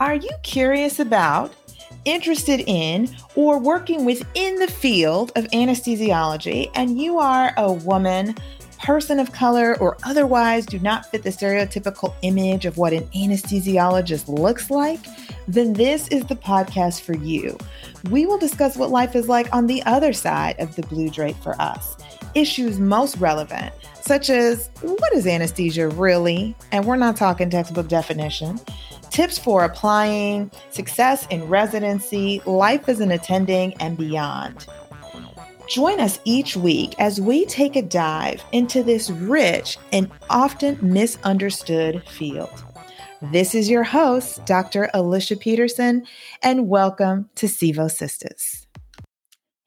Are you curious about, interested in, or working within the field of anesthesiology and you are a woman? person of color, or otherwise do not fit the stereotypical image of what an anesthesiologist looks like, then this is the podcast for you. We will discuss what life is like on the other side of the blue drape for us, issues most relevant, such as what is anesthesia really? And we're not talking textbook definition. Tips for applying, success in residency, life as an attending, and beyond. Join us each week as we take a dive into this rich and often misunderstood field. This is your host, Dr. Alicia Peterson, and welcome to Sevo Sisters.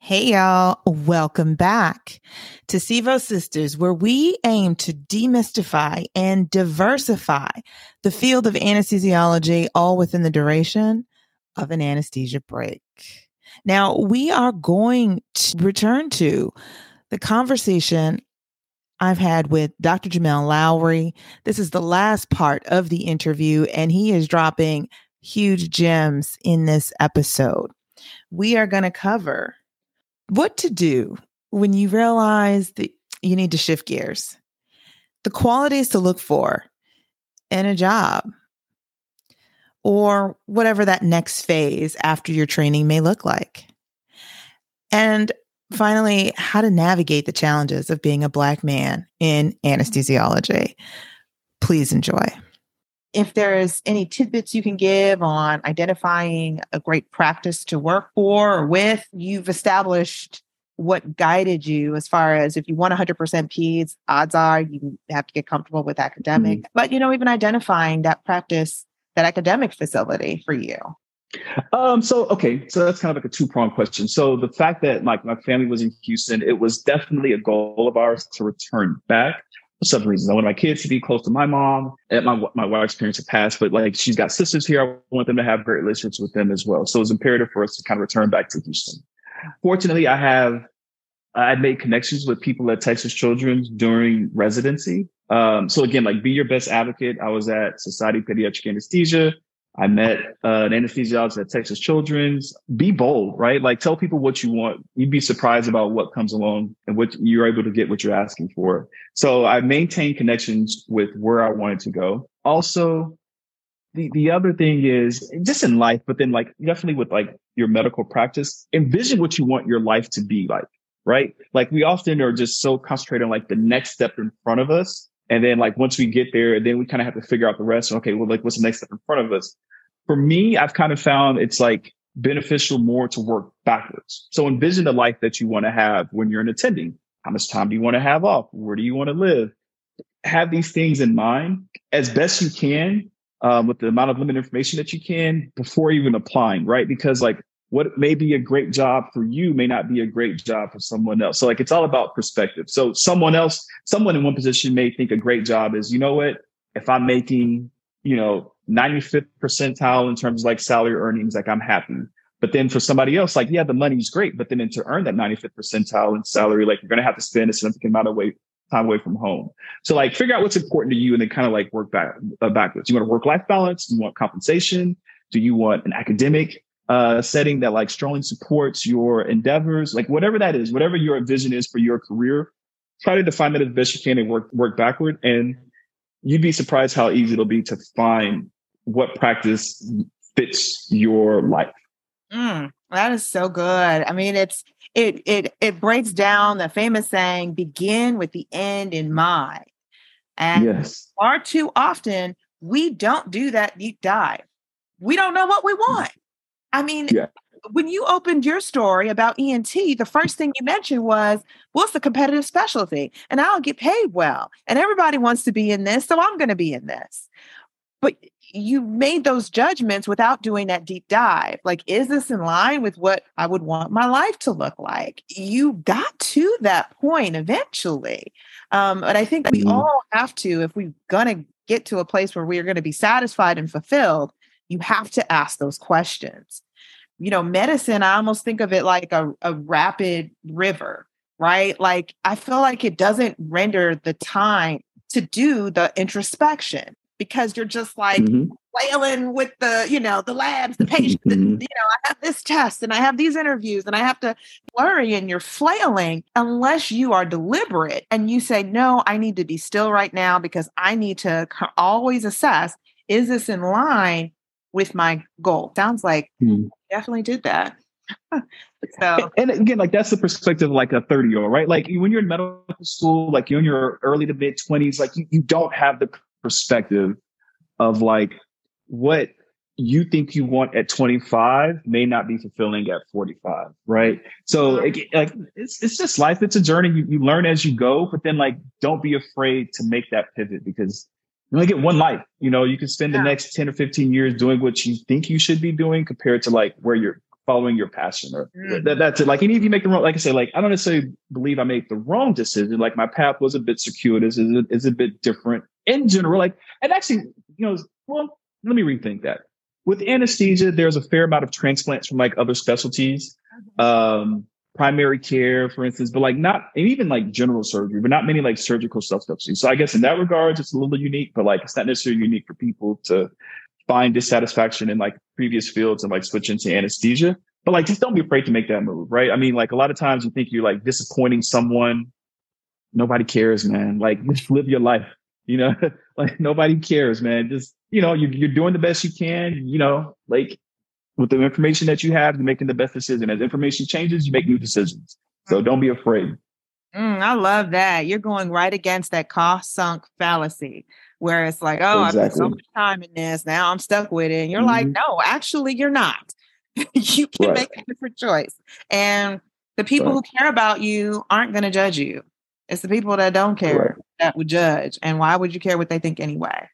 Hey, y'all. Welcome back to Sevo Sisters, where we aim to demystify and diversify the field of anesthesiology, all within the duration of an anesthesia break. Now, we are going to return to the conversation I've had with Dr. Jamel Lowery. This is the last part of the interview, and he is dropping huge gems in this episode. We are going to cover what to do when you realize that you need to shift gears, the qualities to look for in a job, or whatever that next phase after your training may look like. And finally, how to navigate the challenges of being a Black man in mm-hmm. anesthesiology. Please enjoy. If there's any tidbits you can give on identifying a great practice to work for or with, you've established what guided you as far as if you want 100% peds odds are you have to get comfortable with academic mm-hmm. but you know even identifying that practice that academic facility for you? Um, so okay, so that's kind of like a two pronged question. So the fact that like my family was in Houston, it was definitely a goal of ours to return back several reasons. I want my kids to be close to my mom. And my my wife's parents have passed, but like she's got sisters here. I want them to have great relationships with them as well. So it's imperative for us to kind of return back to Houston. Fortunately, I have I made connections with people at Texas Children's during residency. Um, so again, like be your best advocate. I was at Society of Pediatric Anesthesia. I met uh, an anesthesiologist at Texas Children's. Be bold, right? Like tell people what you want. You'd be surprised about what comes along and what you're able to get what you're asking for. So I maintained connections with where I wanted to go. Also, the, the other thing is just in life, but then like definitely with like your medical practice, envision what you want your life to be like, right? Like we often are just so concentrated on like the next step in front of us and then like once we get there, then we kind of have to figure out the rest. Okay, well, like what's the next step in front of us? For me, I've kind of found it's like beneficial more to work backwards. So envision the life that you want to have when you're an attending. How much time do you want to have off? Where do you want to live? Have these things in mind as best you can um, with the amount of limited information that you can before even applying, right? Because like what may be a great job for you may not be a great job for someone else. So like it's all about perspective. So someone else, someone in one position may think a great job is, you know what, if I'm making, you know, 95th percentile in terms of like salary earnings, like I'm happy. But then for somebody else, like, yeah, the money's great. But then to earn that 95th percentile in salary, like you're going to have to spend a significant amount of way, time away from home. So like figure out what's important to you and then kind of like work back uh, backwards. You want a work life balance? You want compensation? Do you want an academic uh, setting that like strongly supports your endeavors, like whatever that is, whatever your vision is for your career, try to define that as best you can and work work backward. And you'd be surprised how easy it'll be to find what practice fits your life. Mm, that is so good. I mean, it's it it it breaks down the famous saying, begin with the end in mind. And yes. far too often we don't do that deep dive. We don't know what we want. I mean, yeah. when you opened your story about ENT, the first thing you mentioned was, what's the competitive specialty? And I'll get paid well. And everybody wants to be in this, so I'm going to be in this. But you made those judgments without doing that deep dive. Like, is this in line with what I would want my life to look like? You got to that point eventually. Um, but I think we mm-hmm. all have to, if we're going to get to a place where we're going to be satisfied and fulfilled, you have to ask those questions. You know, medicine, I almost think of it like a, a rapid river, right? Like I feel like it doesn't render the time to do the introspection because you're just like, mm-hmm. flailing with the, you know, the labs, the patient, mm-hmm. you know, I have this test and I have these interviews and I have to flurry and you're flailing unless you are deliberate and you say, no, I need to be still right now because I need to always assess, is this in line with my goal? Sounds like mm-hmm. definitely did that. so and again, like that's the perspective of like a 30 year old, right? Like when you're in medical school, like you're in your early to mid 20s, like you, you don't have the perspective of like what you think you want at 25 may not be fulfilling at 45 right so like, like it's, it's just life it's a journey you, you learn as you go but then like don't be afraid to make that pivot because you only get one life you know you can spend yeah. the next 10 or 15 years doing what you think you should be doing compared to like where you're following your passion or mm. that, that's it like any of you make the wrong like i say like i don't necessarily believe i made the wrong decision like my path was a bit circuitous is a, is a bit different in general like and actually you know well let me rethink that. With anesthesia, there's a fair amount of transplants from like other specialties, um, primary care, for instance, but like not, and even like general surgery, but not many like surgical subspecialties. So I guess in that regard, it's a little unique, but like it's not necessarily unique for people to find dissatisfaction in like previous fields and like switch into anesthesia. But like, just don't be afraid to make that move, right? I mean, like a lot of times you think you're like disappointing someone. Nobody cares, man. Like just live your life. You know, like nobody cares, man. Just you know, you're, you're doing the best you can, you know, like with the information that you have, you're making the best decision. As information changes, you make new decisions. So don't be afraid. Mm, I love that. You're going right against that cost sunk fallacy where it's like, oh, exactly. I put so much time in this. Now I'm stuck with it. And you're mm-hmm. like, no, actually, you're not. you can right. make a different choice. And the people right. who care about you aren't going to judge you. It's the people that don't care right. that would judge. And why would you care what they think anyway?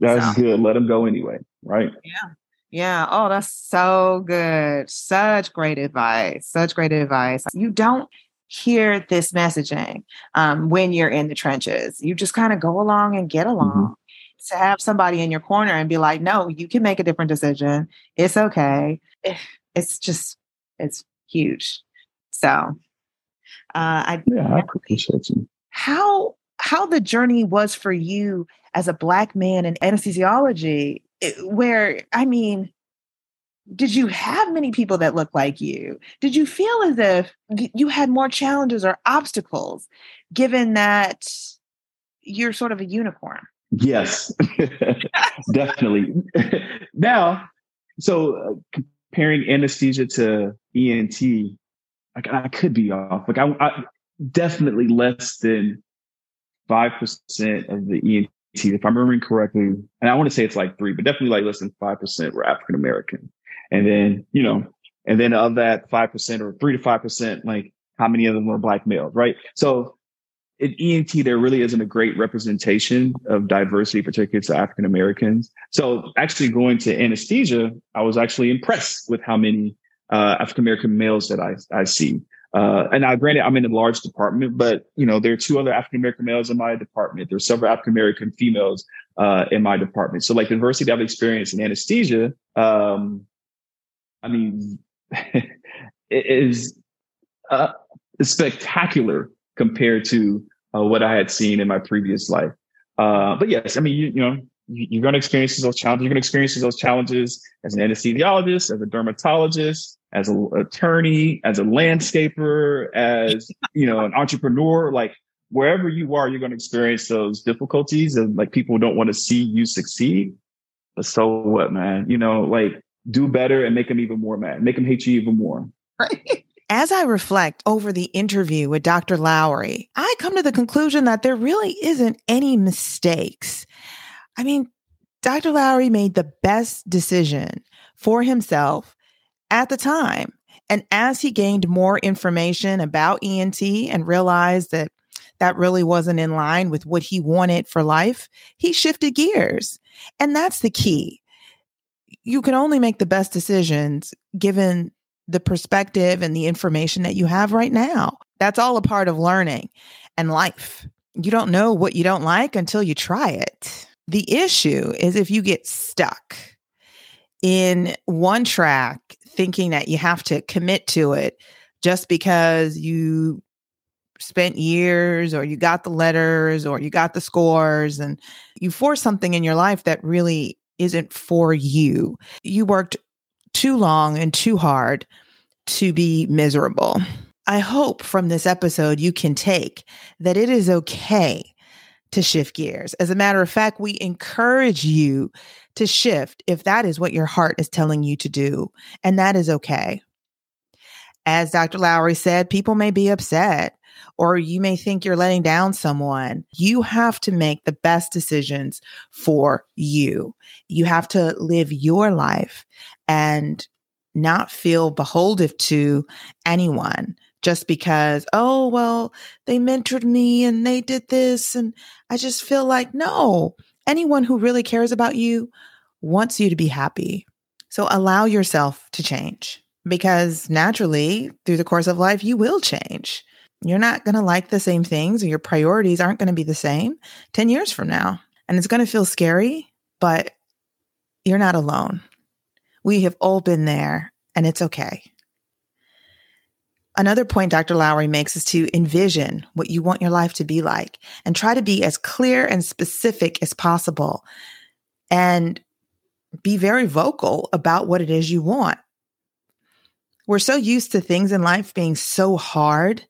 That's so. good. Let them go anyway. Right. Yeah. Yeah. Oh, that's so good. Such great advice. Such great advice. You don't hear this messaging um, when you're in the trenches. You just kind of go along and get along. Mm-hmm. To have somebody in your corner and be like, no, you can make a different decision. It's okay. Eh, it's just, it's huge. So, uh, I yeah, I appreciate you. How how the journey was for you as a black man in anesthesiology where i mean did you have many people that looked like you? Did you feel as if you had more challenges or obstacles given that you're sort of a unicorn? Yes. Definitely. Now so uh, comparing anesthesia to ent like i could be off. Like I, I definitely less than 5% of the ENT, if I'm remembering correctly, and I want to say it's like three, but definitely like less than 5% were African American. And then, you know, and then of that 5% or three to 5%, like how many of them were black males, right? So in ENT, there really isn't a great representation of diversity, particularly to African Americans. So actually going to anesthesia, I was actually impressed with how many uh, African American males that I, I see. Uh, and now, granted, I'm in a large department, but you know there are two other African American males in my department. There's several African American females uh, in my department. So, like the diversity I've experienced in anesthesia, um, I mean, is uh, spectacular compared to uh, what I had seen in my previous life. Uh, but yes, I mean, you, you know, you're going to experience those challenges. You're going to experience those challenges as an anesthesiologist, as a dermatologist, as an attorney, as a landscaper, as you know, an entrepreneur. Like wherever you are, you're going to experience those difficulties, and like people don't want to see you succeed. But so what, man? You know, like do better and make them even more mad. Make them hate you even more. As I reflect over the interview with Dr. Lowery, I come to the conclusion that there really isn't any mistakes. I mean, Dr. Lowery made the best decision for himself at the time. And as he gained more information about ENT and realized that that really wasn't in line with what he wanted for life, he shifted gears. And that's the key. You can only make the best decisions given the perspective and the information that you have right now. That's all a part of learning and life. You don't know what you don't like until you try it. The issue is if you get stuck in one track, thinking that you have to commit to it just because you spent years or you got the letters or you got the scores and you force something in your life that really isn't for you. You worked too long and too hard to be miserable. I hope from this episode you can take that it is okay to shift gears. As a matter of fact, we encourage you to shift if that is what your heart is telling you to do, and that is okay. As Dr. Lowery said, people may be upset or you may think you're letting down someone. You have to make the best decisions for you. You have to live your life and not feel beholden to anyone just because, oh, well, they mentored me and they did this. And I just feel like, no, anyone who really cares about you wants you to be happy. So allow yourself to change because naturally, through the course of life, you will change. You're not going to like the same things, or your priorities aren't going to be the same 10 years from now. And it's going to feel scary, but you're not alone. We have all been there, and it's okay. Another point Dr. Lowery makes is to envision what you want your life to be like and try to be as clear and specific as possible and be very vocal about what it is you want. We're so used to things in life being so hard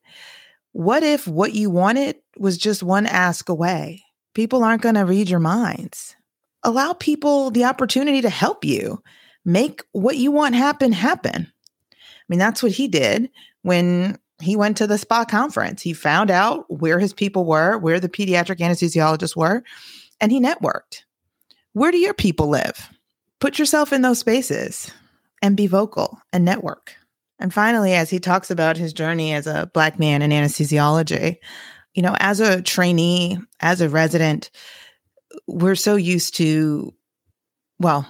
what if what you wanted was just one ask away? People aren't going to read your minds. Allow people the opportunity to help you make what you want happen happen. I mean, that's what he did when he went to the spa conference. He found out where his people were, where the pediatric anesthesiologists were, and he networked. Where do your people live? Put yourself in those spaces and be vocal and network. And finally, as he talks about his journey as a Black man in anesthesiology, you know, as a trainee, as a resident, we're so used to, well,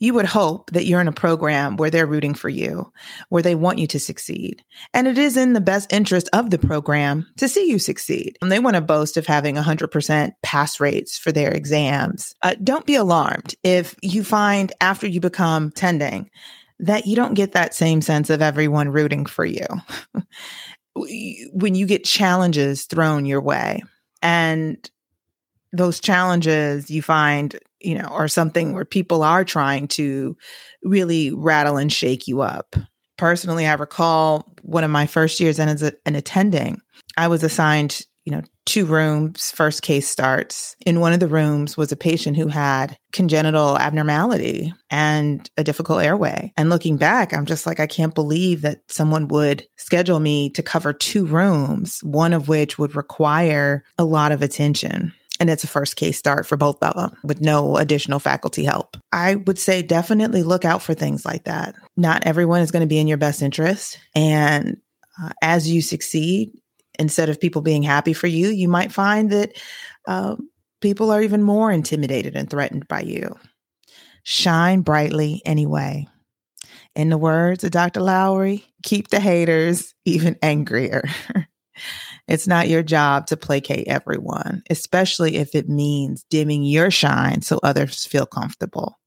you would hope that you're in a program where they're rooting for you, where they want you to succeed. And it is in the best interest of the program to see you succeed. And they want to boast of having 100% pass rates for their exams. Uh, don't be alarmed if you find after you become tending that you don't get that same sense of everyone rooting for you when you get challenges thrown your way and those challenges you find you know or something where people are trying to really rattle and shake you up personally i recall one of my first years as an attending i was assigned you know, two rooms, first case starts. In one of the rooms was a patient who had congenital abnormality and a difficult airway. And looking back, I'm just like, I can't believe that someone would schedule me to cover two rooms, one of which would require a lot of attention. And it's a first case start for both of them with no additional faculty help. I would say definitely look out for things like that. Not everyone is going to be in your best interest. And uh, as you succeed, instead of people being happy for you, you might find that uh, people are even more intimidated and threatened by you. Shine brightly anyway. In the words of Dr. Lowery, keep the haters even angrier. it's not your job to placate everyone, especially if it means dimming your shine so others feel comfortable.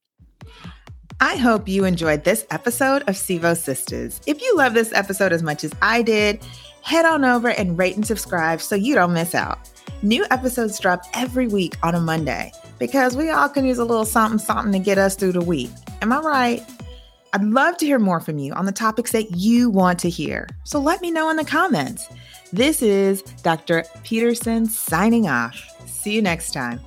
I hope you enjoyed this episode of Sevo Sisters. If you love this episode as much as I did, head on over and rate and subscribe so you don't miss out. New episodes drop every week on a Monday because we all can use a little something something to get us through the week. Am I right? I'd love to hear more from you on the topics that you want to hear. So let me know in the comments. This is Dr. Peterson signing off. See you next time.